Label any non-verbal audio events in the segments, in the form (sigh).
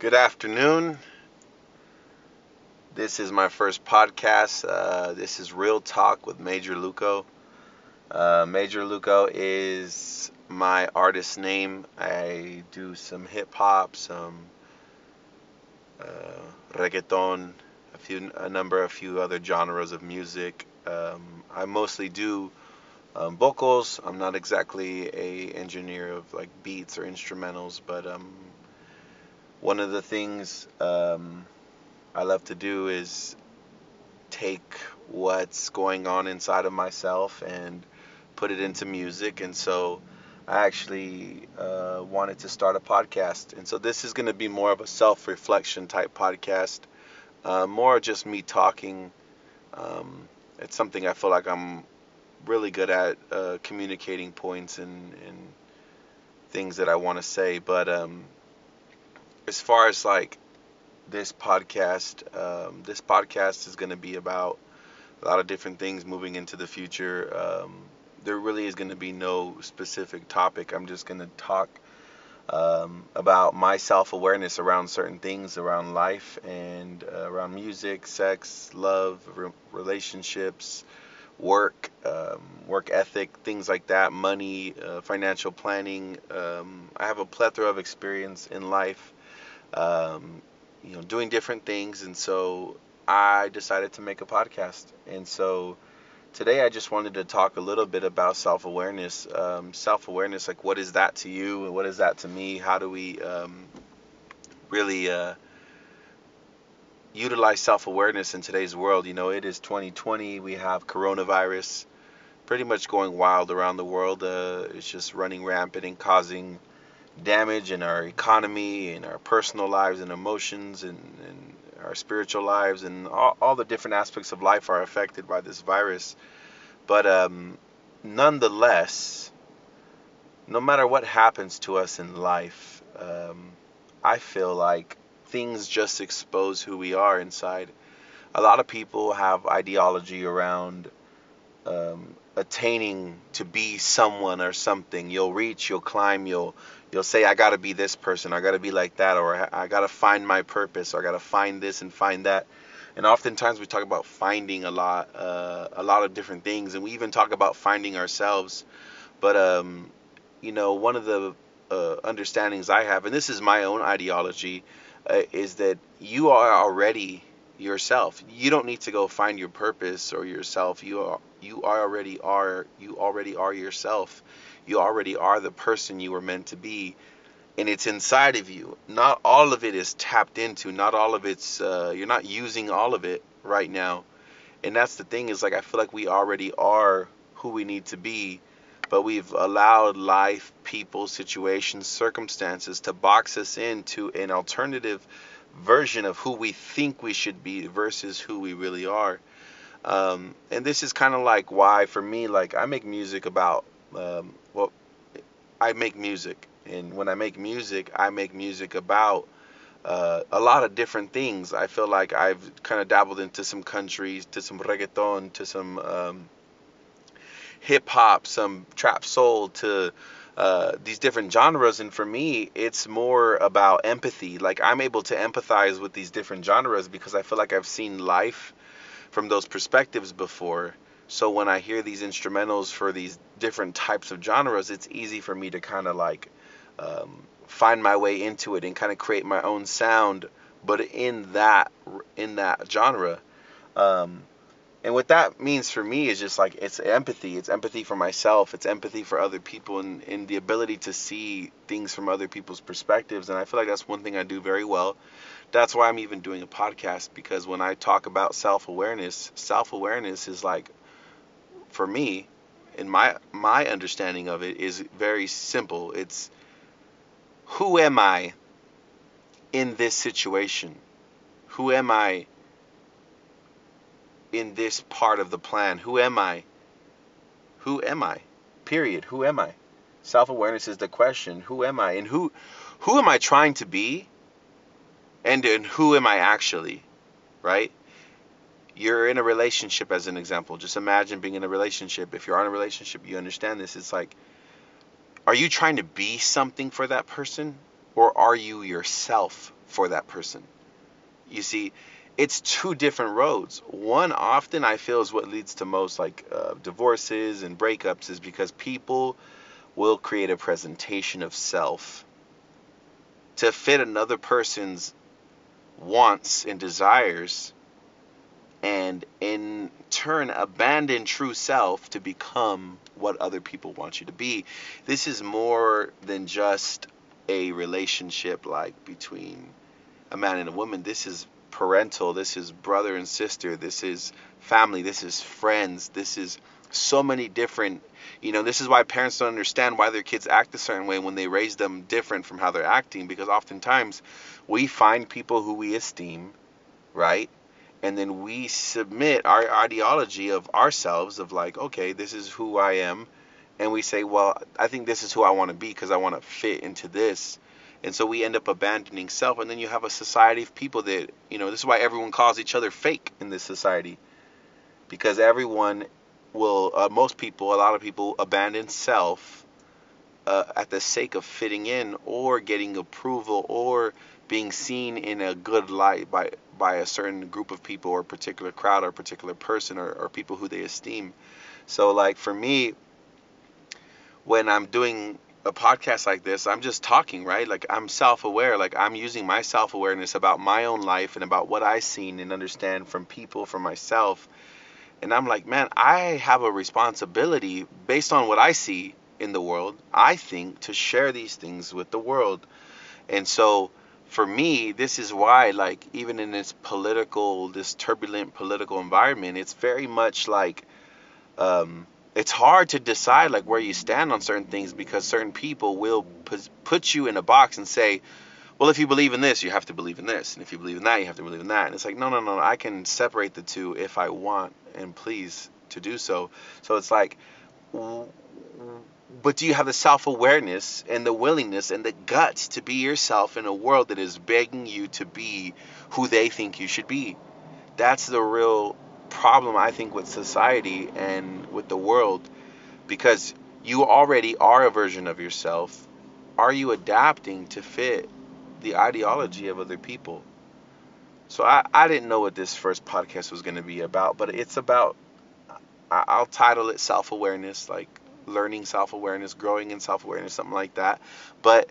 Good afternoon. This is my first podcast. Uh, this is Real Talk with Major Luco. Uh, Major Luco is my artist name. I do some hip hop, some uh, reggaeton, a few, a number, a few other genres of music. Um, I mostly do um, vocals. I'm not exactly a engineer of like beats or instrumentals, but um, one of the things um, I love to do is take what's going on inside of myself and put it into music. And so I actually uh, wanted to start a podcast. And so this is going to be more of a self reflection type podcast, uh, more just me talking. Um, it's something I feel like I'm really good at uh, communicating points and, and things that I want to say. But um, as far as like this podcast, um, this podcast is going to be about a lot of different things moving into the future. Um, there really is going to be no specific topic. I'm just going to talk um, about my self awareness around certain things, around life and uh, around music, sex, love, re- relationships, work, um, work ethic, things like that, money, uh, financial planning. Um, I have a plethora of experience in life, um, you know, doing different things, and so I decided to make a podcast. And so today I just wanted to talk a little bit about self awareness. Um, self awareness, like what is that to you, and what is that to me? How do we um, really uh, utilize self awareness in today's world. You know, it is 2020. We have coronavirus pretty much going wild around the world. Uh, it's just running rampant and causing damage in our economy, in our personal lives and emotions, and, and our spiritual lives, and all, all, the different aspects of life are affected by this virus. But um, nonetheless, no matter what happens to us in life, um, I feel like things just expose who we are inside. A lot of people have ideology around um, attaining to be someone or something. You'll reach, you'll climb, you'll you'll say I got to be this person, I got to be like that, or I got to find my purpose, or I got to find this and find that. And oftentimes we talk about finding a lot, uh, a lot of different things, and we even talk about finding ourselves. But um, you know, one of the uh, understandings I have, and this is my own ideology, uh, is that you are already yourself. You don't need to go find your purpose or yourself. You are you are already are you already are yourself. You already are the person you were meant to be, and it's inside of you. Not all of it is tapped into. Not all of it's uh, you're not using all of it right now, and that's the thing is like I feel like we already are who we need to be but we've allowed life, people, situations, circumstances to box us into an alternative version of who we think we should be versus who we really are. Um, and this is kind of like why, for me, like I make music about, um, well, I make music. And when I make music, I make music about uh, a lot of different things. I feel like I've kind of dabbled into some countries, to some reggaeton, to some. Um, hip hop, some trap soul to uh, these different genres. And for me, it's more about empathy. Like I'm able to empathize with these different genres because I feel like I've seen life from those perspectives before. So when I hear these instrumentals for these different types of genres, it's easy for me to kind of like um, find my way into it and kind of create my own sound, but in that in that genre. Um, and what that means for me is just like it's empathy. It's empathy for myself. It's empathy for other people and, and the ability to see things from other people's perspectives. And i feel like that's one thing i do very well. That's why i'm even doing a podcast because when i talk about self-awareness self-awareness is like for me in my my understanding of it is very simple it's who am i in this situation who am i in this part of the plan? Who am I? Who am I? Period. Who am I? Self-awareness is the question. Who am I? And who who am I trying to be? And, and who am I actually? Right? You're in a relationship as an example. Just imagine being in a relationship. If you're in a relationship, you understand this. It's like are you trying to be something for that person or are you yourself for that person. You see, it's two different roads. One often I feel is what leads to most like uh, divorces and breakups is because people will create a presentation of self to fit another person's wants and desires and in turn abandon true self to become what other people want you to be. This is more than just a relationship like between a man and a woman. This is parental, this is brother and sister, this is family, this is friends, this is so many different you know this is why parents don't understand why their kids act a certain way when they raise them different from how they're acting because oftentimes we find people who we esteem right and then we submit our ideology of ourselves of like okay this is who i am. And we say well i think this is who i want to be because i want to fit into this. And so we end up abandoning self. And then you have a society of people that you know this is why everyone calls each other fake in this society. Because everyone will uh, most people a lot of people abandon self uh, at the sake of fitting in or getting approval or being seen in a good light by by a certain group of people or a particular crowd or a particular person or, or people who they esteem. So like for me when i'm doing a podcast like this i'm just talking right? Like i'm self-aware. Like i'm using my self-awareness about my own life and about what i've seen and understand from people from myself. And i'm like man i have a responsibility based on what i see in the world i think to share these things with the world. And so for me, this is why, like, even in this political, this turbulent political environment, it's very much like, um, it's hard to decide like where you stand on certain things because certain people will put you in a box and say, well, if you believe in this, you have to believe in this, and if you believe in that, you have to believe in that. And it's like, no, no, no, I can separate the two if I want and please to do so. So it's like, but do you have the self awareness and the willingness and the guts to be yourself in a world that is begging you to be who they think you should be? That's the real problem, I think, with society and with the world because you already are a version of yourself. Are you adapting to fit the ideology of other people? So I, I didn't know what this first podcast was going to be about, but it's about, I'll title it self awareness, like learning self awareness, growing in self awareness, something like that. But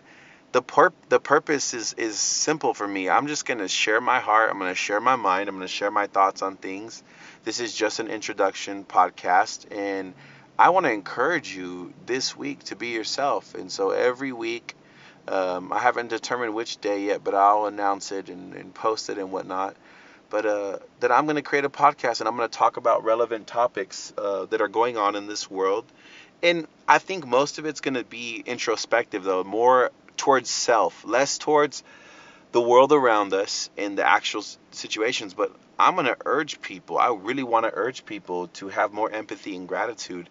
the pur- the purpose is is simple for me. I'm just gonna share my heart. I'm gonna share my mind. I'm gonna share my thoughts on things. This is just an introduction podcast, and I want to encourage you this week to be yourself. And so every week, um, I haven't determined which day yet, but I'll announce it and, and post it and whatnot. But uh, that I'm going to create a podcast and I'm going to talk about relevant topics uh, that are going on in this world and I think most of it's going to be introspective though, more towards self, less towards the world around us and the actual situations. But I'm going to urge people, I really want to urge people to have more empathy and gratitude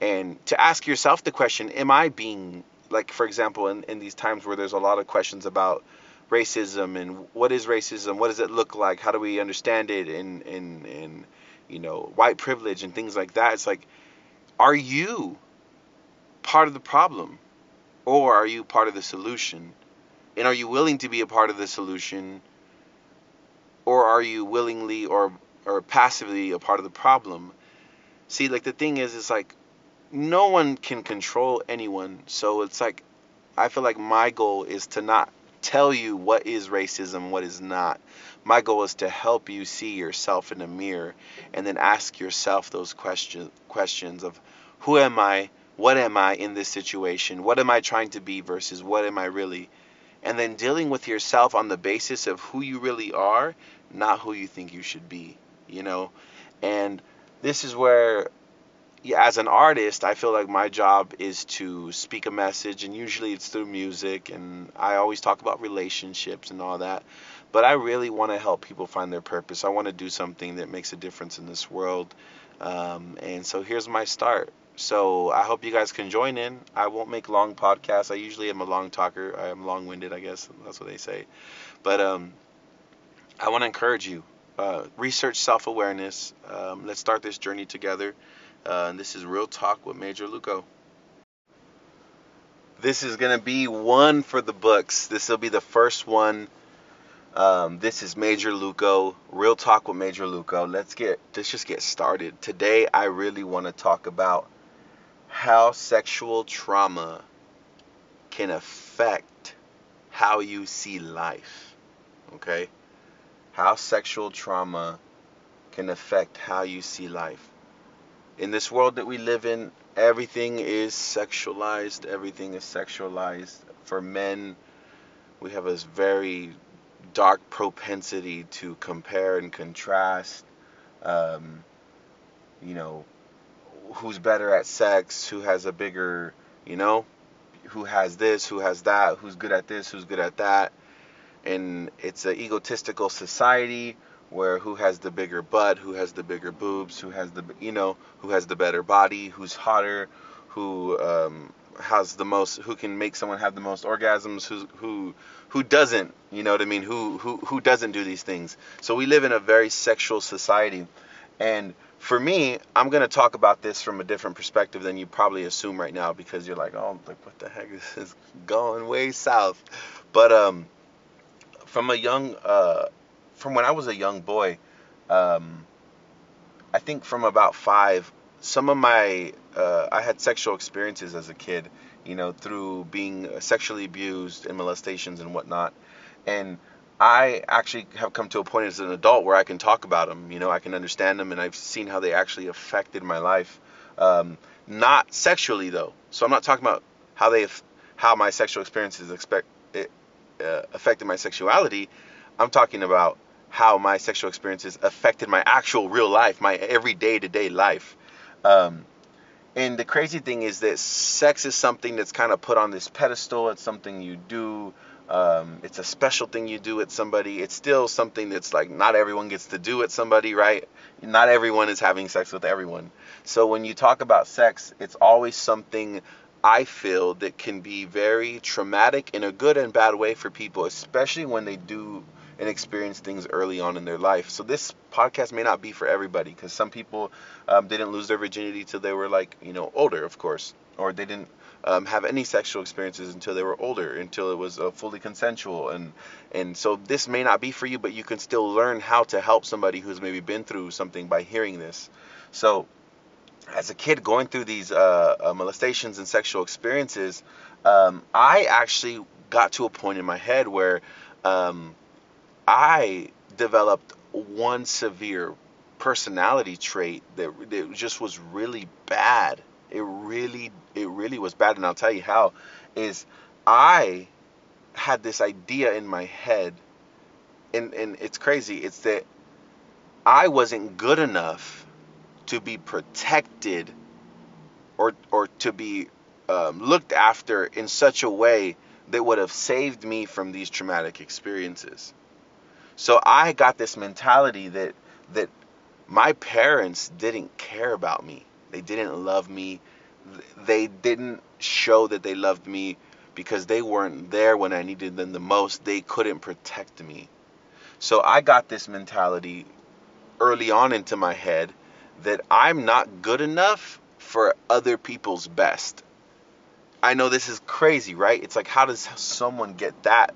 and to ask yourself the question Am I being, like, for example, in, in these times where there's a lot of questions about racism and what is racism? What does it look like? How do we understand it? And, and, and you know, white privilege and things like that. It's like, are you part of the problem or are you part of the solution? And are you willing to be a part of the solution or are you willingly or or passively a part of the problem? See, like the thing is it's like no one can control anyone. So it's like I feel like my goal is to not tell you what is racism, what is not. My goal is to help you see yourself in the mirror and then ask yourself those question, questions of who am I? What am I in this situation? What am I trying to be versus what am I really? And then dealing with yourself on the basis of who you really are, not who you think you should be, you know? And this is where yeah, as an artist, I feel like my job is to speak a message, and usually it's through music, and I always talk about relationships and all that. But I really want to help people find their purpose. I want to do something that makes a difference in this world. Um, and so here's my start. So I hope you guys can join in. I won't make long podcasts. I usually am a long talker. I am long-winded, I guess. That's what they say. But um, I want to encourage you. Uh, research self-awareness. Um, let's start this journey together. Uh, and this is Real Talk with Major Luco. This is going to be one for the books. This will be the first one Um, this is Major Luco, Real Talk with Major Luco. Let's get let's just get started. Today I really want to talk about how sexual trauma can affect how you see life. Okay? How sexual trauma can affect how you see life. In this world that we live in, everything is sexualized, everything is sexualized. For men, we have this very dark propensity to compare and contrast. Um, you know, who's better at sex, who has a bigger, you know, who has this, who has that, who's good at this, who's good at that. And it's an egotistical society where who has the bigger butt, who has the bigger boobs, who has the, you know, who has the better body, who's hotter, who um, has the most who can make someone have the most orgasms who who who doesn't you know what i mean? Who who who doesn't do these things? So we live in a very sexual society. And for me i'm to talk about this from a different perspective than you probably assume right now because you're like oh like what the heck? (laughs) Is this going way south. But um from a young uh from when i was a young boy um i think from about 5 some of my uh, I had sexual experiences as a kid, you know, through being sexually abused and molestations and whatnot, and I actually have come to a point as an adult where I can talk about them. You know, I can understand them, and I've seen how they actually affected my life. Um, not sexually though, so I'm not talking about how they how my sexual experiences expect it, uh, affected my sexuality. I'm talking about how my sexual experiences affected my actual real life, my everyday to day life. Um, and the crazy thing is that sex is something that's kind of put on this pedestal. It's something you do. Um, it's a special thing you do with somebody. It's still something that's like not everyone gets to do with somebody, right? Not everyone is having sex with everyone. So when you talk about sex, it's always something I feel that can be very traumatic in a good and bad way for people, especially when they do and experience things early on in their life. So this podcast may not be for everybody because some people um, didn't lose their virginity till they were like you know older, of course, or they didn't um, have any sexual experiences until they were older, until it was uh, fully consensual, and and so this may not be for you, but you can still learn how to help somebody who's maybe been through something by hearing this. So as a kid going through these uh, uh, molestations and sexual experiences, um, I actually got to a point in my head where um, I developed one severe personality trait that, that just was really bad. It really, it really was bad, and I'll tell you how. Is I had this idea in my head, and and it's crazy. It's that I wasn't good enough to be protected, or or to be um, looked after in such a way that would have saved me from these traumatic experiences. So I got this mentality that that my parents didn't care about me. They didn't love me. They didn't show that they loved me because they weren't there when I needed them the most. They couldn't protect me. So I got this mentality early on into my head that I'm not good enough for other people's best. I know this is crazy, right? It's like, how does someone get that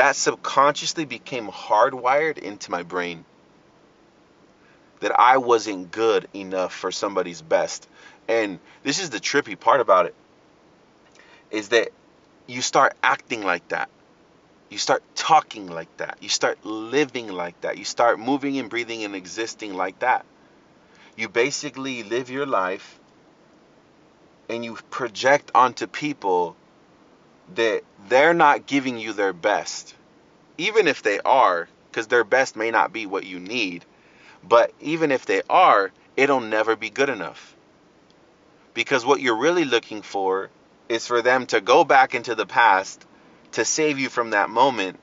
that subconsciously became hardwired into my brain that I wasn't good enough for somebody's best. And this is the trippy part about it is that you start acting like that. You start talking like that. You start living like that. You start moving and breathing and existing like that. You basically live your life and you project onto people that they're not giving you their best. Even if they are, because their best may not be what you need, but even if they are, it'll never be good enough. Because what you're really looking for is for them to go back into the past to save you from that moment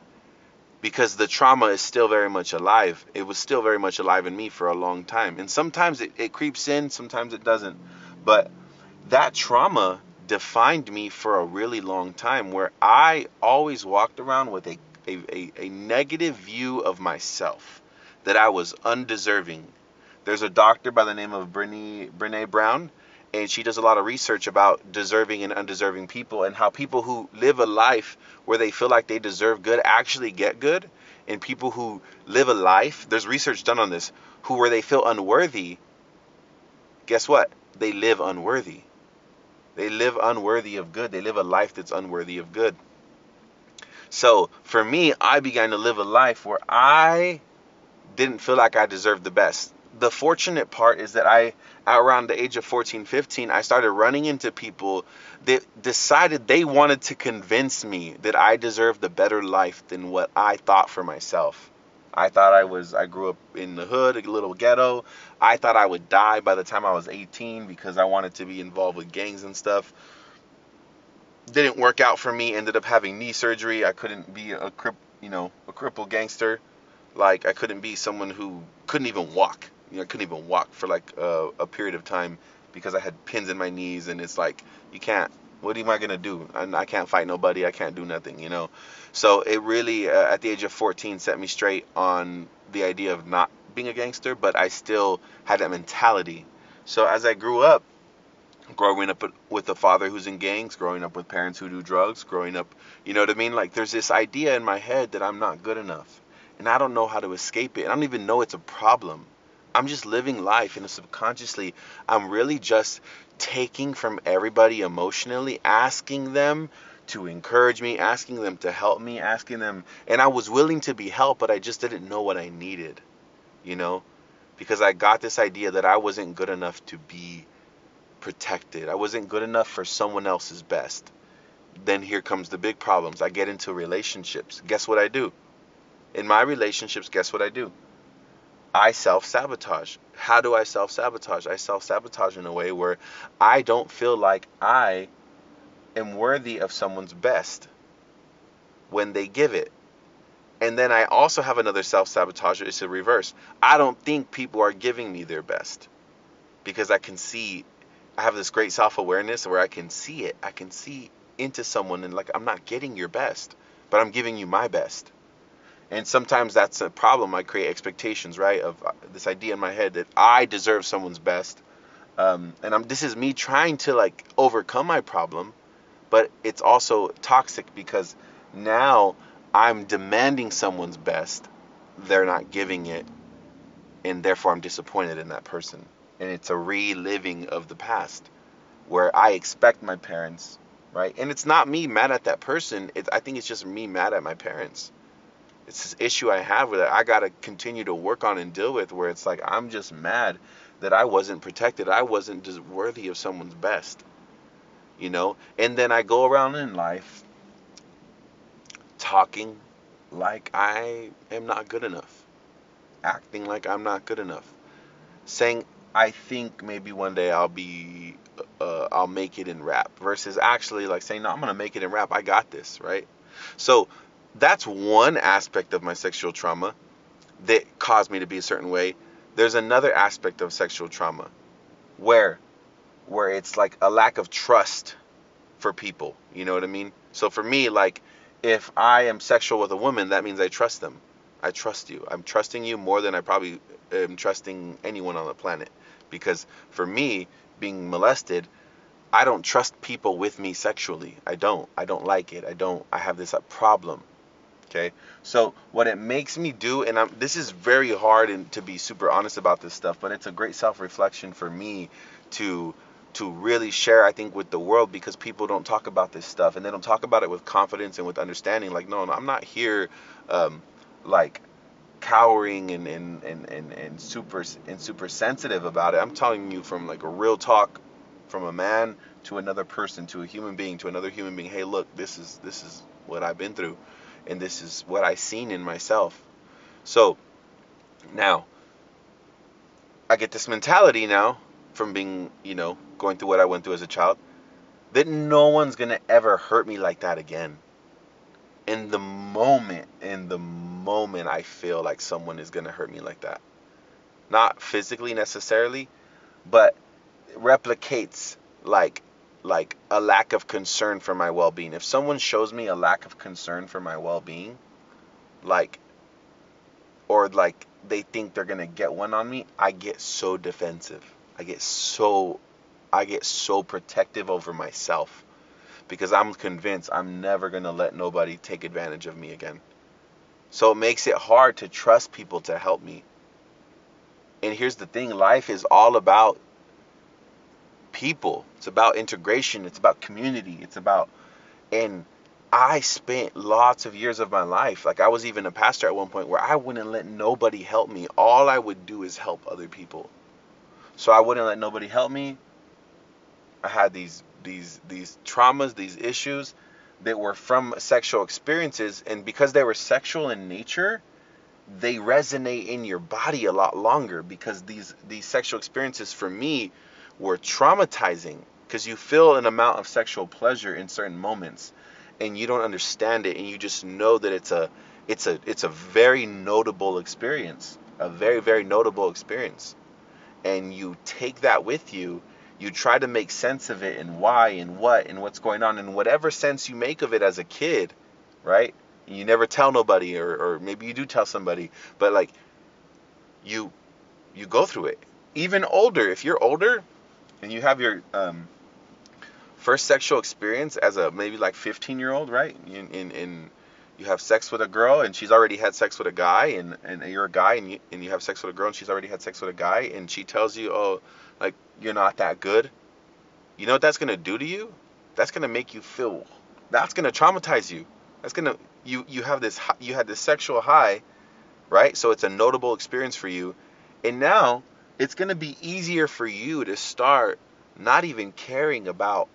because the trauma is still very much alive. It was still very much alive in me for a long time. And sometimes it, it creeps in, sometimes it doesn't. But that trauma defined me for a really long time where I always walked around with a, a, a, negative view of myself, that I was undeserving. There's a doctor by the name of Brene, Brene Brown, and she does a lot of research about deserving and undeserving people and how people who live a life where they feel like they deserve good actually get good and people who live a life, there's research done on this, who where they feel unworthy, guess what? They live unworthy. They live unworthy of good. They live a life that's unworthy of good. So for me, I began to live a life where I didn't feel like I deserved the best. The fortunate part is that I, around the age of 14, 15, I started running into people that decided they wanted to convince me that I deserved a better life than what I thought for myself. I thought I was, I grew up in the hood, a little ghetto. I thought I would die by the time I was 18 because I wanted to be involved with gangs and stuff. Didn't work out for me. Ended up having knee surgery. I couldn't be a you know, a crippled gangster. Like I couldn't be someone who couldn't even walk. You know, I couldn't even walk for like a, a period of time because I had pins in my knees, and it's like you can't. What am I gonna do? I, I can't fight nobody. I can't do nothing. You know. So it really, uh, at the age of 14, set me straight on the idea of not being a gangster, but I still had that mentality. So as I grew up, growing up with a father who's in gangs, growing up with parents who do drugs, growing up, you know what I mean? Like there's this idea in my head that I'm not good enough. And I don't know how to escape it. And I don't even know it's a problem. I'm just living life and subconsciously I'm really just taking from everybody emotionally, asking them to encourage me, asking them to help me, asking them and I was willing to be helped, but I just didn't know what I needed. You know? Because I got this idea that I wasn't good enough to be protected. I wasn't good enough for someone else's best. Then here comes the big problems. I get into relationships. Guess what I do? In my relationships, guess what I do? I self sabotage. How do I self sabotage? I self sabotage in a way where I don't feel like I am worthy of someone's best when they give it. And then I also have another self sabotage. It's a reverse. I don't think people are giving me their best because I can see, I have this great self awareness where I can see it. I can see into someone and like, I'm not getting your best, but I'm giving you my best and sometimes that's a problem. I create expectations right of uh, this idea in my head that i deserve someone's best. Um, and I'm, this is me trying to like overcome my problem but it's also toxic because now i'm demanding someone's best. They're not giving it and therefore i'm disappointed in that person. And it's a reliving of the past where i expect my parents right? And it's not me mad at that person. It's, i think it's just me mad at my parents it's this issue I have with it. I got to continue to work on and deal with where it's like I'm just mad that I wasn't protected. I wasn't just worthy of someone's best. You know? And then I go around in life talking like I am not good enough. Acting like I'm not good enough. Saying I think maybe one day I'll be uh, I'll make it in rap versus actually like saying no, I'm going to make it in rap. I got this, right? So that's one aspect of my sexual trauma that caused me to be a certain way. There's another aspect of sexual trauma where where it's like a lack of trust for people. You know what I mean? So for me, like if I am sexual with a woman, that means I trust them. I trust you. I'm trusting you more than I probably am trusting anyone on the planet. Because for me, being molested, I don't trust people with me sexually. I don't. I don't like it. I don't. I have this uh, problem. Okay, so what it makes me do, and I'm, this is very hard and to be super honest about this stuff, but it's a great self-reflection for me to to really share, I think, with the world because people don't talk about this stuff and they don't talk about it with confidence and with understanding. Like, no, no I'm not here, um, like cowering and, and, and, and, and super and super sensitive about it. I'm telling you from like a real talk from a man to another person to a human being to another human being. Hey, look, this is this is what I've been through and this is what I've seen in myself. So now I get this mentality now from being, you know, going through what I went through as a child that no one's going to ever hurt me like that again. In the moment, in the moment I feel like someone is going to hurt me like that. Not physically necessarily, but replicates like like a lack of concern for my well-being. If someone shows me a lack of concern for my well-being, like or like they think they're going to get one on me, I get so defensive. I get so I get so protective over myself because I'm convinced I'm never going to let nobody take advantage of me again. So it makes it hard to trust people to help me. And here's the thing life is all about people, it's about integration, it's about community, it's about, and I spent lots of years of my life, like I was even a pastor at one point where I wouldn't let nobody help me. All I would do is help other people. So I wouldn't let nobody help me. I had these these these traumas, these issues that were from sexual experiences and because they were sexual in nature, they resonate in your body a lot longer because these these sexual experiences for me were traumatizing because you feel an amount of sexual pleasure in certain moments and you don't understand it and you just know that it's a it's a it's a very notable experience a very very notable experience. And you take that with you you try to make sense of it and why and what and what's going on and whatever sense you make of it as a kid right? You never tell nobody or, or maybe you do tell somebody but like you you go through it. Even older if you're older and you have your um, first sexual experience as a maybe like 15 year old right? In, in, in you have sex with a girl and she's already had sex with a guy and, and you're a guy and you, and you have sex with a girl and she's already had sex with a guy and she tells you oh like you're not that good. You know what that's going to do to you? That's going to make you feel that's going to traumatize you. That's going to you you have this you had this sexual high right? So it's a notable experience for you. And now it's going to be easier for you to start not even caring about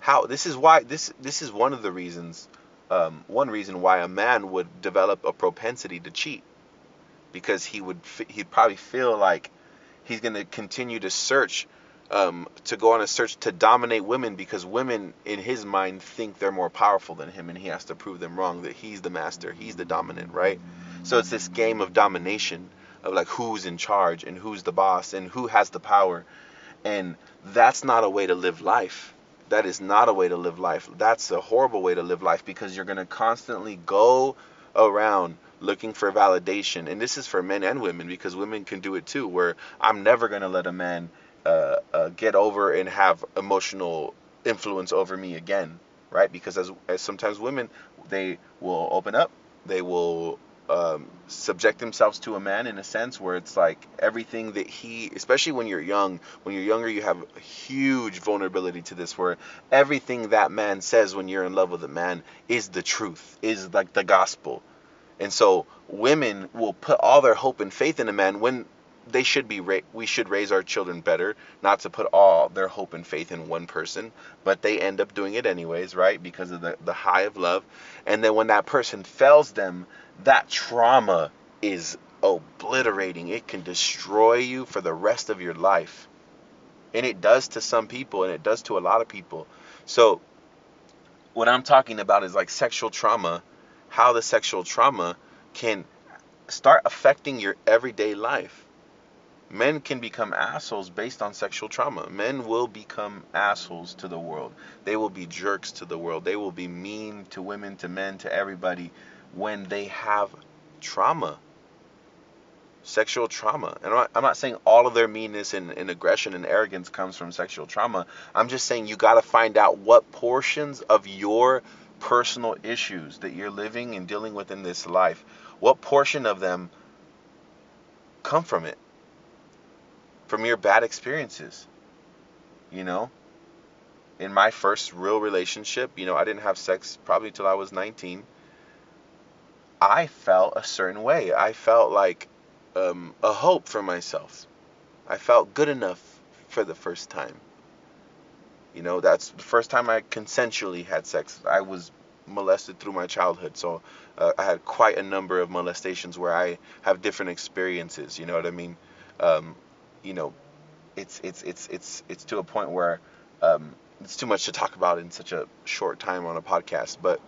how this is why this this is one of the reasons um, one reason why a man would develop a propensity to cheat. Because he would he'd probably feel like he's going to continue to search um, to go on a search to dominate women because women in his mind think they're more powerful than him and he has to prove them wrong that he's the master he's the dominant right? So it's this game of domination of like who's in charge and who's the boss and who has the power and that's not a way to live life that is not a way to live life. That's a horrible way to live life because you're going to constantly go around looking for validation. And this is for men and women because women can do it too, where I'm never going to let a man uh, uh, get over and have emotional influence over me again, right? Because as, as sometimes women, they will open up, they will um, subject themselves to a man in a sense where it's like everything that he, especially when you're young, when you're younger, you have a huge vulnerability to this where everything that man says when you're in love with a man is the truth, is like the gospel. And so women will put all their hope and faith in a man when they should be ra- we should raise our children better not to put all their hope and faith in one person but they end up doing it anyways right because of the, the high of love and then when that person fails them that trauma is obliterating. It can destroy you for the rest of your life. And it does to some people and it does to a lot of people. So, what I'm talking about is like sexual trauma, how the sexual trauma can start affecting your everyday life. Men can become assholes based on sexual trauma. Men will become assholes to the world. They will be jerks to the world. They will be mean to women, to men, to everybody when they have trauma, sexual trauma. And I'm not, I'm not saying all of their meanness and, and aggression and arrogance comes from sexual trauma. I'm just saying you got to find out what portions of your personal issues that you're living and dealing with in this life, what portion of them come from it, from your bad experiences. You know, in my first real relationship, you know, I didn't have sex probably till I was 19 I felt a certain way. I felt like um, a hope for myself. I felt good enough for the first time. You know, that's the first time I consensually had sex. I was molested through my childhood, so uh, I had quite a number of molestations where I have different experiences. You know what I mean? Um, you know, it's it's it's it's it's to a point where um, it's too much to talk about in such a short time on a podcast, but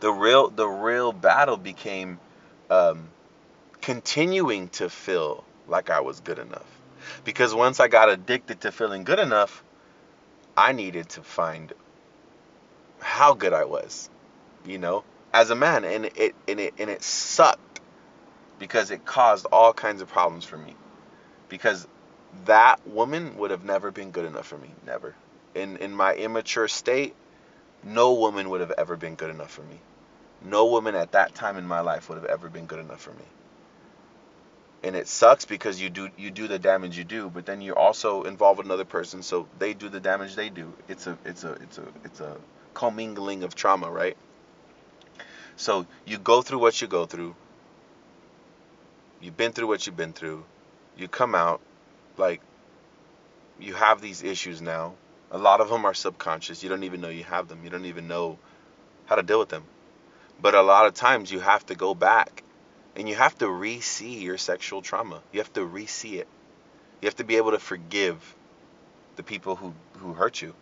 the real the real battle became um, continuing to feel like I was good enough. Because once I got addicted to feeling good enough, I needed to find how good I was, you know, as a man, and it and it and it sucked because it caused all kinds of problems for me. Because that woman would have never been good enough for me, never. In in my immature state, no woman would have ever been good enough for me no woman at that time in my life would have ever been good enough for me. And it sucks because you do you do the damage you do, but then you're also involved with another person, so they do the damage they do. It's a it's a it's a it's a commingling of trauma, right? So you go through what you go through. You've been through what you've been through. You come out like you have these issues now. A lot of them are subconscious. You don't even know you have them. You don't even know how to deal with them. But a lot of times you have to go back and you have to re-see your sexual trauma. You have to re-see it. You have to be able to forgive the people who, who hurt you.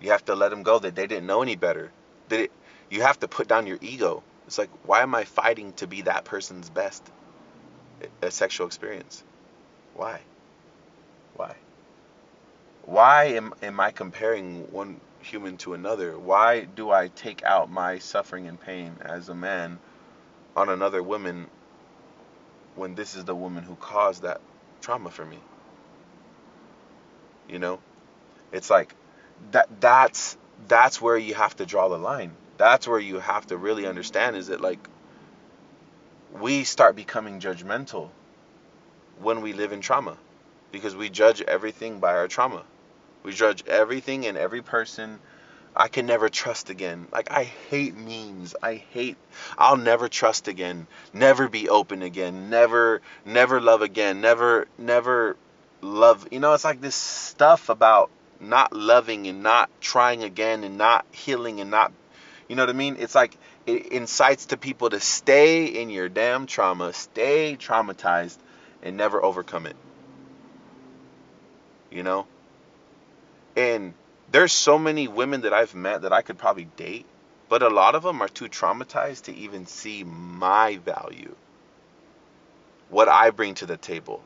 You have to let them go that they didn't know any better. That it, you have to put down your ego. It's like, why am I fighting to be that person's best a sexual experience? Why? Why? Why am, am I comparing one human to another? Why do I take out my suffering and pain as a man on another woman when this is the woman who caused that trauma for me? You know? It's like that that's that's where you have to draw the line. That's where you have to really understand is that like we start becoming judgmental when we live in trauma because we judge everything by our trauma. We judge everything and every person. I can never trust again. Like I hate memes. I hate I'll never trust again. Never be open again. Never never love again. Never never love. You know, it's like this stuff about not loving and not trying again and not healing and not you know what I mean? It's like it incites to people to stay in your damn trauma, stay traumatized and never overcome it. You know? And there's so many women that I've met that I could probably date, but a lot of them are too traumatized to even see my value. What I bring to the table.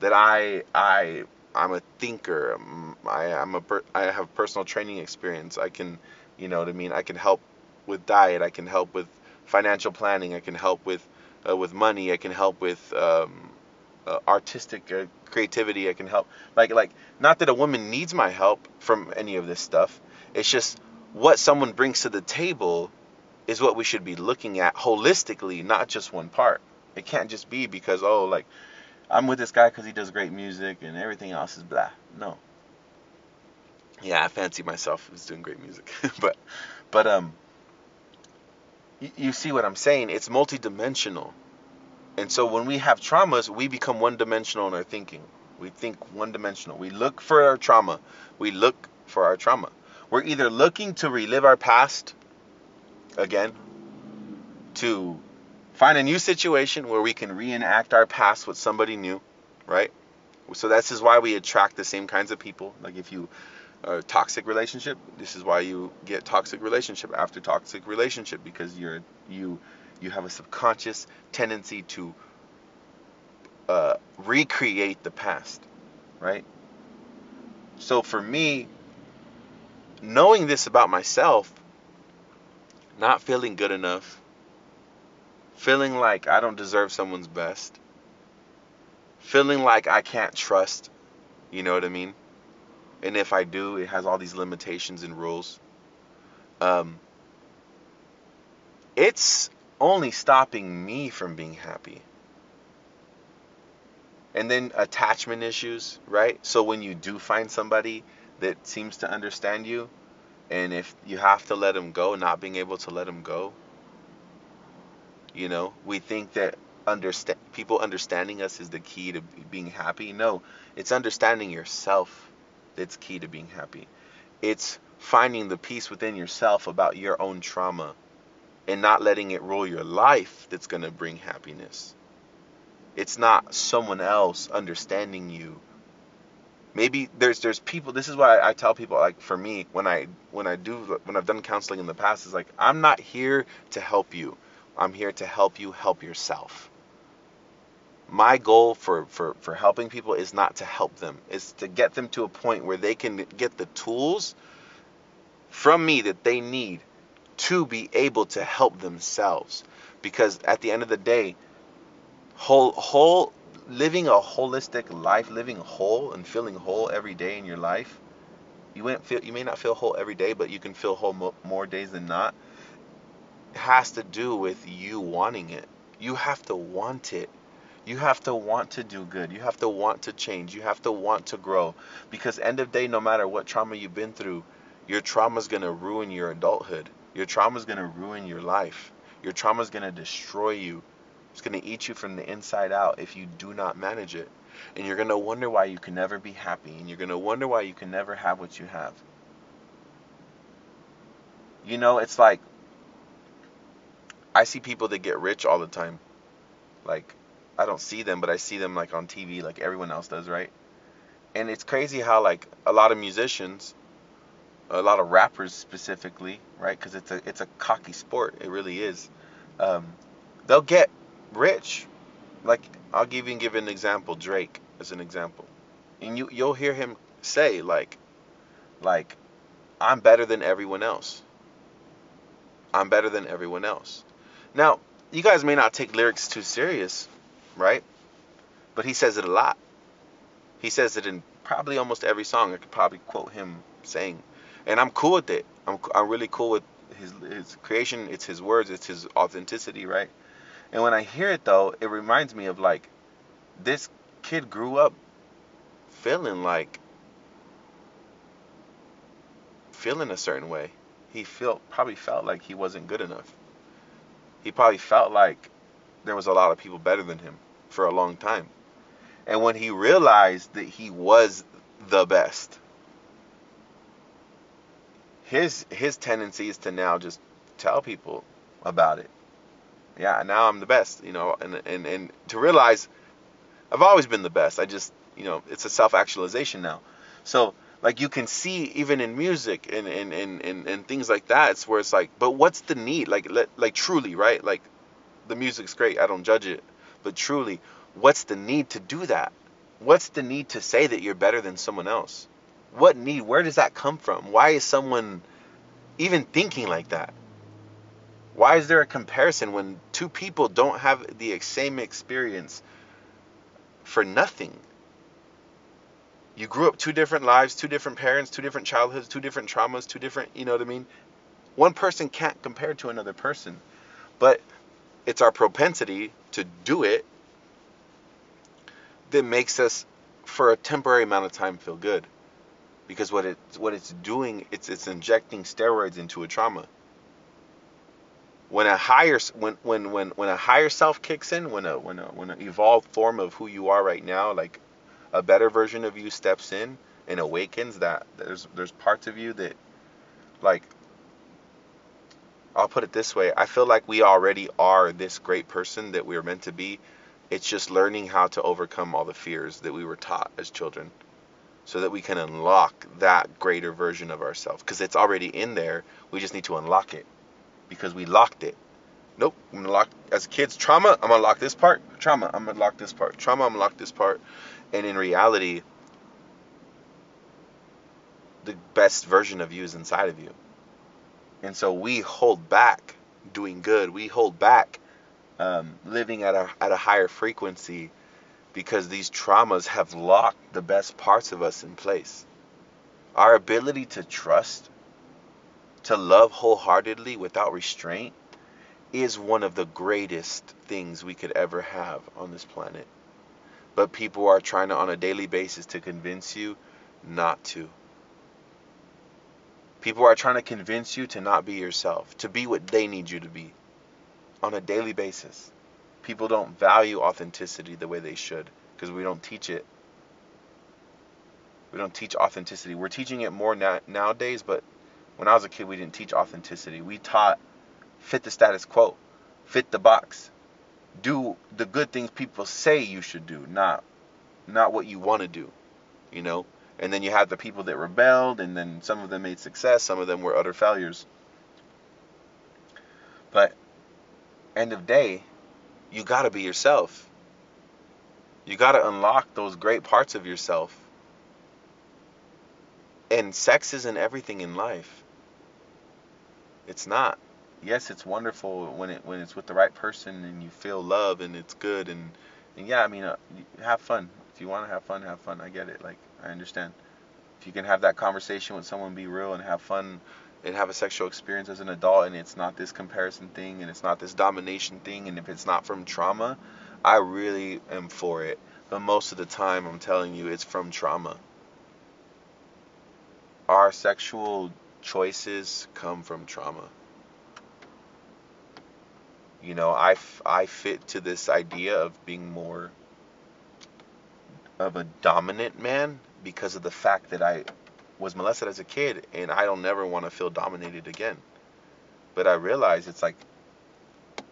That I I I'm a thinker. I'm, I, am a I have personal training experience. I can, you know what I mean. I can help with diet. I can help with financial planning. I can help with uh, with money. I can help with um, uh, artistic uh, creativity. I can help. Like like not that a woman needs my help from any of this stuff. It's just what someone brings to the table is what we should be looking at holistically, not just one part. It can't just be because oh like I'm with this guy because he does great music and everything else is blah. No. Yeah, I fancy myself as doing great music, (laughs) but but um, you, see what I'm saying? It's multidimensional. And so when we have traumas, we become one dimensional in our thinking. We think one dimensional. We look for our trauma. We look for our trauma. We're either looking to relive our past again, to find a new situation where we can reenact our past with somebody new, right? So this is why we attract the same kinds of people. Like if you a toxic relationship, this is why you get toxic relationship after toxic relationship because you're you you have a subconscious tendency to uh, recreate the past, right? So for me, knowing this about myself, not feeling good enough, feeling like I don't deserve someone's best, feeling like I can't trust, you know what I mean? And if I do, it has all these limitations and rules. Um, it's only stopping me from being happy. And then attachment issues, right? So when you do find somebody that seems to understand you, and if you have to let them go, not being able to let them go, you know, we think that understand people understanding us is the key to being happy. No, it's understanding yourself that's key to being happy. It's finding the peace within yourself about your own trauma and not letting it rule your life that's going to bring happiness. It's not someone else understanding you. Maybe there's there's people this is why I tell people like for me when I when I do when I've done counseling in the past is like I'm not here to help you. I'm here to help you help yourself. My goal for, for, for helping people is not to help them, it's to get them to a point where they can get the tools from me that they need to be able to help themselves. Because at the end of the day, whole whole living a holistic life, living whole and feeling whole every day in your life, you may feel you may not feel whole every day, but you can feel whole mo- more days than not. it has to do with you wanting it. You have to want it. You have to want to do good. You have to want to change. You have to want to grow. Because end of day, no matter what trauma you've been through, your trauma is gonna ruin your adulthood. Your trauma is gonna ruin your life. Your trauma is gonna destroy you. It's gonna eat you from the inside out if you do not manage it. And you're gonna wonder why you can never be happy. And you're gonna wonder why you can never have what you have. You know, it's like I see people that get rich all the time. Like I don't see them, but I see them like on TV, like everyone else does, right? And it's crazy how like a lot of musicians, a lot of rappers specifically, right? Because it's a it's a cocky sport. It really is. Um, they'll get rich. Like I'll give you give an example. Drake as an example, and you you'll hear him say like, like, I'm better than everyone else. I'm better than everyone else. Now, you guys may not take lyrics too serious, right? But he says it a lot. He says it in probably almost every song. I could probably quote him saying, and I'm cool with it. I'm I'm really cool with his his creation. It's his words. It's his authenticity, right? And when I hear it though, it reminds me of like this kid grew up feeling like feeling a certain way. He felt probably felt like he wasn't good enough. He probably felt like there was a lot of people better than him for a long time. And when he realized that he was the best, his his tendency is to now just tell people about it. Yeah, now I'm the best, you know, and and and to realize I've always been the best. I just, you know, it's a self-actualization now. So like you can see even in music and and, and, and, and things like that it's where it's like but what's the need like let, like truly right like the music's great i don't judge it but truly what's the need to do that? What's the need to say that you're better than someone else? What need where does that come from? Why is someone even thinking like that? Why is there a comparison when two people don't have the same experience for nothing? You grew up two different lives, two different parents, two different childhoods, two different traumas, two different, you know what I mean? One person can't compare to another person. But it's our propensity to do it that makes us for a temporary amount of time feel good. Because what it what it's doing, it's it's injecting steroids into a trauma. When a higher when when when when a higher self kicks in, when a when a when an evolved form of who you are right now, like a better version of you steps in and awakens that there's there's parts of you that like I'll put it this way, I feel like we already are this great person that we are meant to be. It's just learning how to overcome all the fears that we were taught as children so that we can unlock that greater version of ourselves because it's already in there. We just need to unlock it because we locked it. Nope, I'm gonna lock as kids trauma. I'm gonna lock this part. Trauma. I'm gonna lock this part. Trauma. I'm gonna lock this part. And in reality, the best version of you is inside of you. And so we hold back doing good. We hold back um, living at a, at a higher frequency because these traumas have locked the best parts of us in place. Our ability to trust, to love wholeheartedly without restraint, is one of the greatest things we could ever have on this planet but people are trying to on a daily basis to convince you not to. People are trying to convince you to not be yourself, to be what they need you to be on a daily basis. People don't value authenticity the way they should because we don't teach it. We don't teach authenticity. We're teaching it more na- nowadays, but when I was a kid, we didn't teach authenticity. We taught fit the status quo, fit the box, do the good things people say you should do, not not what you want to do, you know. And then you have the people that rebelled, and then some of them made success, some of them were utter failures. But end of day, you got to be yourself. You got to unlock those great parts of yourself. And sex isn't everything in life. It's not yes, it's wonderful when it when it's with the right person and you feel love and it's good and and yeah, I mean, uh, have fun. If you want to have fun, have fun. I get it. Like I understand. If you can have that conversation with someone, be real and have fun, and have a sexual experience as an adult and it's not this comparison thing and it's not this domination thing and if it's not from trauma, I really am for it. But most of the time, I'm telling you, it's from trauma. Our sexual choices come from trauma. You know, I, I fit to this idea of being more of a dominant man because of the fact that I was molested as a kid and I don't never want to feel dominated again. But I realize it's like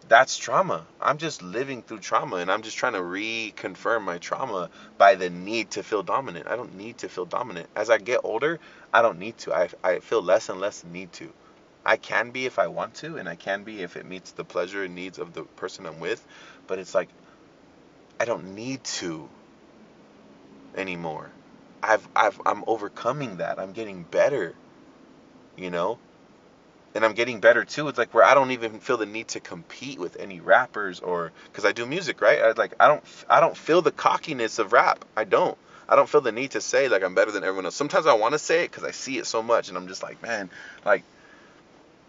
that's trauma. I'm just living through trauma and I'm just trying to reconfirm my trauma by the need to feel dominant. I don't need to feel dominant. As I get older, I don't need to. I, I feel less and less need to. I can be if I want to, and I can be if it meets the pleasure and needs of the person I'm with, but it's like I don't need to anymore. I've I've I'm overcoming that. I'm getting better. You know? And I'm getting better too. It's like where I don't even feel the need to compete with any rappers or cuz I do music, right? I like I don't I don't feel the cockiness of rap. I don't. I don't feel the need to say like I'm better than everyone else. Sometimes I want to say it cuz I see it so much and I'm just like, man, like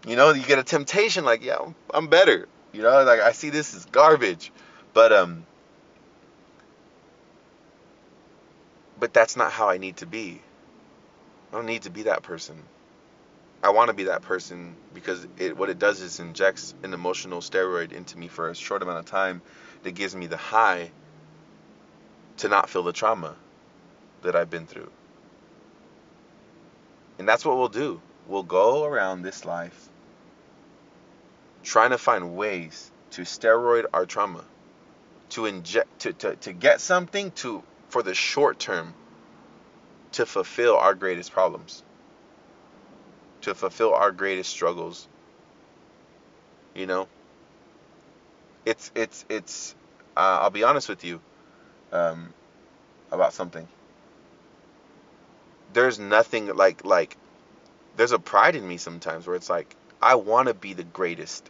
you know, you get a temptation like, yeah, I'm better. You know, like I see this is garbage. But um But that's not how I need to be. I don't need to be that person. I want to be that person because it what it does is injects an emotional steroid into me for a short amount of time that gives me the high to not feel the trauma that I've been through. And that's what we'll do. We'll go around this life trying to find ways to steroid our trauma, to inject to, to, to get something to for the short term to fulfill our greatest problems, to fulfill our greatest struggles. You know, it's it's it's. Uh, I'll be honest with you um, about something. There's nothing like like. There's a pride in me sometimes where it's like I want to be the greatest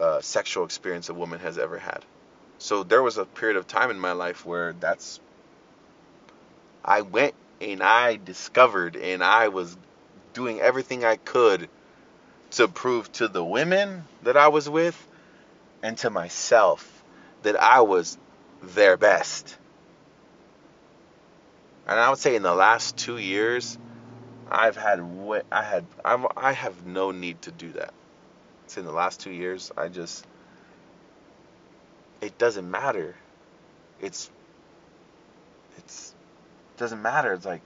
uh, sexual experience a woman has ever had. So there was a period of time in my life where that's I went and I discovered and I was doing everything I could to prove to the women that I was with and to myself that I was their best. And I would say in the last 2 years I've had I had I've, I have no need to do that. It's in the last 2 years I just it doesn't matter. It's it's it doesn't matter. It's like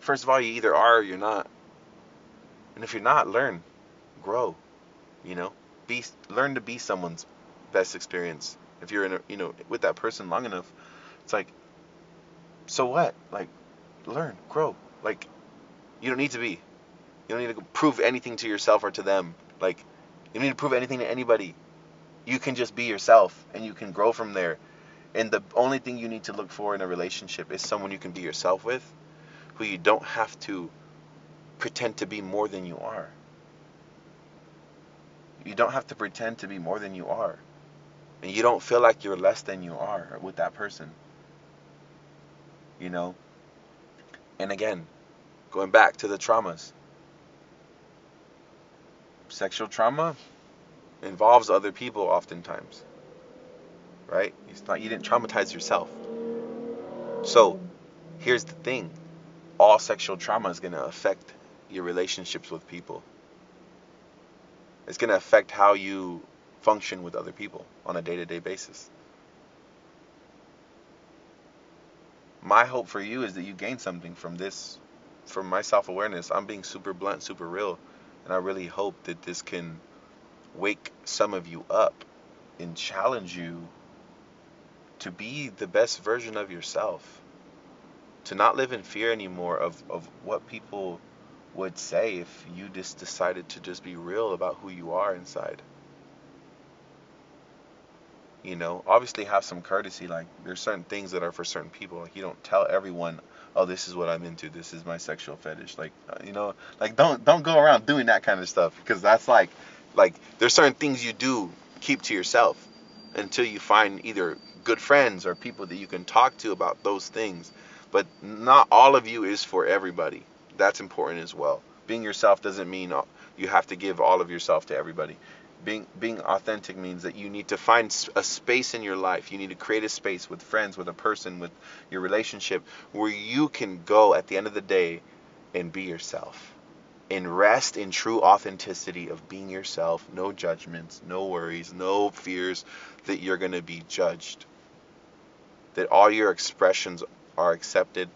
first of all, you either are or you're not. And if you're not, learn, grow. You know, be learn to be someone's best experience. If you're in a, you know with that person long enough, it's like so what? Like learn, grow. Like you don't need to be. You don't need to prove anything to yourself or to them. Like you don't need to prove anything to anybody you can just be yourself and you can grow from there. And the only thing you need to look for in a relationship is someone you can be yourself with, who you don't have to pretend to be more than you are. You don't have to pretend to be more than you are. And you don't feel like you're less than you are with that person. You know? And again, going back to the traumas. Sexual trauma, involves other people oftentimes. Right? It's not you didn't traumatize yourself. So, here's the thing. All sexual trauma is going to affect your relationships with people. It's going to affect how you function with other people on a day-to-day basis. My hope for you is that you gain something from this from my self-awareness. I'm being super blunt, super real, and I really hope that this can wake some of you up and challenge you to be the best version of yourself. To not live in fear anymore of, of what people would say if you just decided to just be real about who you are inside. You know, obviously have some courtesy. Like there's certain things that are for certain people. Like you don't tell everyone, oh, this is what I'm into. This is my sexual fetish. Like uh, you know, like don't don't go around doing that kind of stuff because that's like like there's certain things you do keep to yourself until you find either good friends or people that you can talk to about those things. But not all of you is for everybody. That's important as well. Being yourself doesn't mean you have to give all of yourself to everybody. Being being authentic means that you need to find a space in your life. You need to create a space with friends, with a person, with your relationship where you can go at the end of the day and be yourself. And rest in true authenticity of being yourself, no judgments, no worries, no fears that you're going to be judged. That all your expressions are accepted.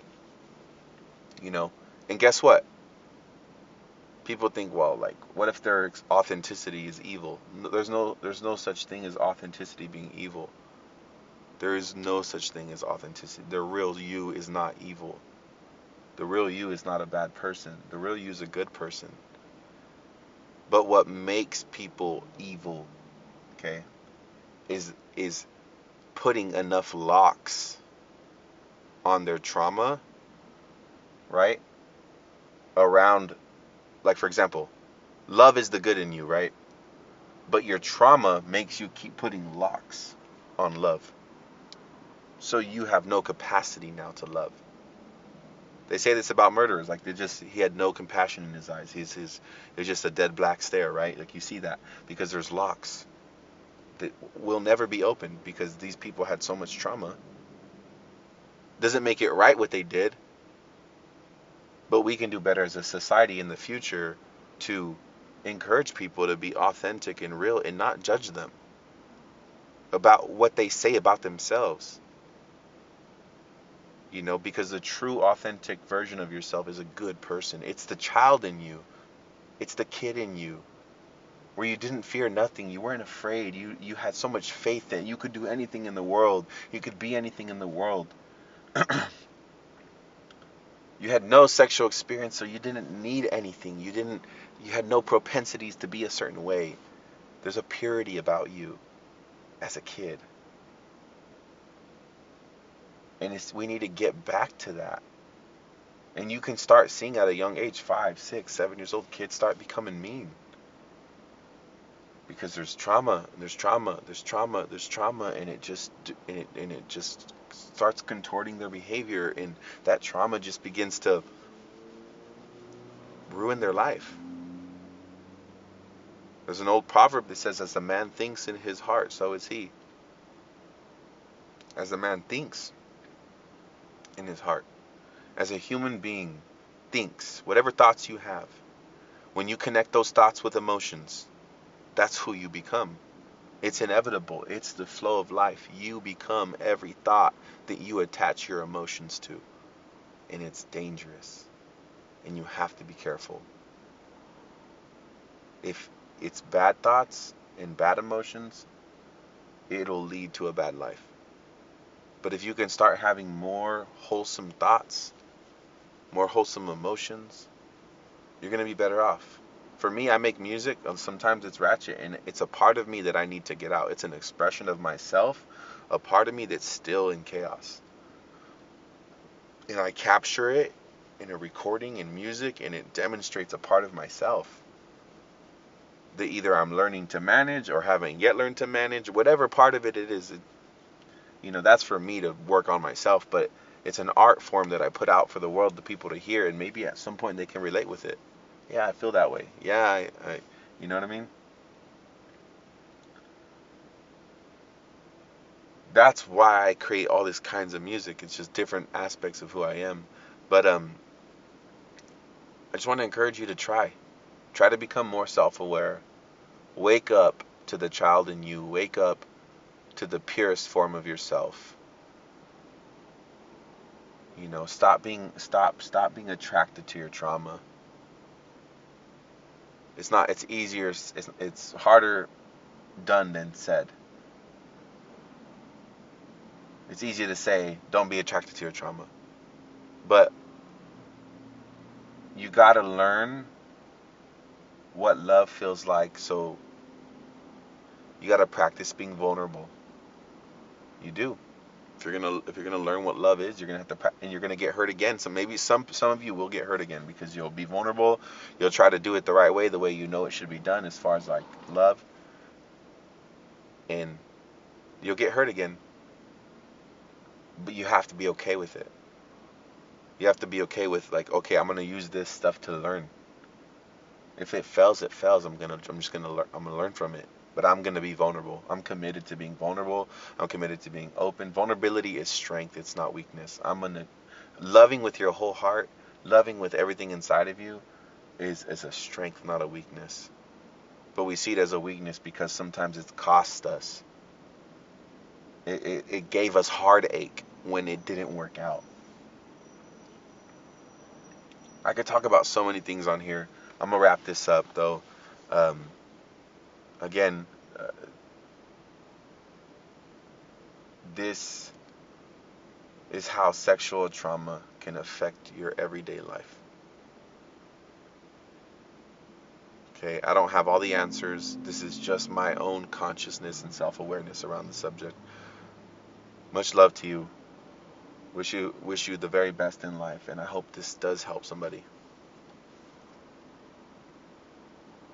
You know, and guess what? people think, well, like, what if their authenticity is evil? There's no, there's no such thing as authenticity being evil. There is no such thing as authenticity. The real you is not evil. The real you is not a bad person. The real you is a good person. But what makes people evil, okay, is is putting enough locks on their trauma, right? Around like for example, love is the good in you, right? But your trauma makes you keep putting locks on love. So you have no capacity now to love. They say this about murderers, like they just he had no compassion in his eyes. He's his it's just a dead black stare, right? Like you see that because there's locks that will never be opened because these people had so much trauma. Doesn't make it right what they did, but we can do better as a society in the future to encourage people to be authentic and real and not judge them about what they say about themselves. You know, because the true authentic version of yourself is a good person. It's the child in you. It's the kid in you. Where you didn't fear nothing, you weren't afraid. You you had so much faith that you could do anything in the world. You could be anything in the world. (clears throat) you had no sexual experience so you didn't need anything you didn't you had no propensities to be a certain way there's a purity about you as a kid and it's we need to get back to that and you can start seeing at a young age five six seven years old kids start becoming mean because there's trauma there's trauma there's trauma there's trauma and it just and it, and it just starts contorting their behavior and that trauma just begins to ruin their life. There's an old proverb that says, As a man thinks in his heart, so is he. As a man thinks in his heart, as a human being thinks, whatever thoughts you have, when you connect those thoughts with emotions, that's who you become. It's inevitable. It's the flow of life. You become every thought that you attach your emotions to. And it's dangerous. And you have to be careful. If it's bad thoughts and bad emotions, it'll lead to a bad life. But if you can start having more wholesome thoughts, more wholesome emotions, you're going to be better off for me, I make music. Sometimes it's ratchet, and it's a part of me that I need to get out. It's an expression of myself, a part of me that's still in chaos. And I capture it in a recording in music, and it demonstrates a part of myself that either I'm learning to manage or haven't yet learned to manage. Whatever part of it it is, it, you know, that's for me to work on myself. But it's an art form that I put out for the world, the people to hear, and maybe at some point they can relate with it. Yeah, I feel that way. Yeah, I, I you know what I mean? That's why I create all these kinds of music. It's just different aspects of who I am. But um I just want to encourage you to try. Try to become more self-aware. Wake up to the child in you. Wake up to the purest form of yourself. You know, stop being stop stop being attracted to your trauma it's not. It's easier. It's, it's harder done than said. It's easier to say, don't be attracted to your trauma. But you got to learn what love feels like. So you got to practice being vulnerable. You do if you're gonna if you're gonna learn what love is, you're gonna have to and you're gonna get hurt again. So maybe some some of you will get hurt again because you'll be vulnerable. You'll try to do it the right way, the way you know it should be done, as far as like love, and you'll get hurt again. But you have to be okay with it. You have to be okay with like, okay, I'm gonna use this stuff to learn. If it fails, it fails. I'm gonna I'm just gonna learn I'm gonna learn from it. But I'm gonna be vulnerable. I'm committed to being vulnerable. I'm committed to being open. Vulnerability is strength. It's not weakness. I'm gonna loving with your whole heart, loving with everything inside of you, is is a strength, not a weakness. But we see it as a weakness because sometimes it's cost us. It, it, it gave us heartache when it didn't work out. I could talk about so many things on here. I'm gonna wrap this up though. Um, again, uh, this is how sexual trauma can affect your everyday life. Okay, I don't have all the answers. This is just my own consciousness and self awareness around the subject. Much love to you. Wish you wish you the very best in life and I hope this does help somebody.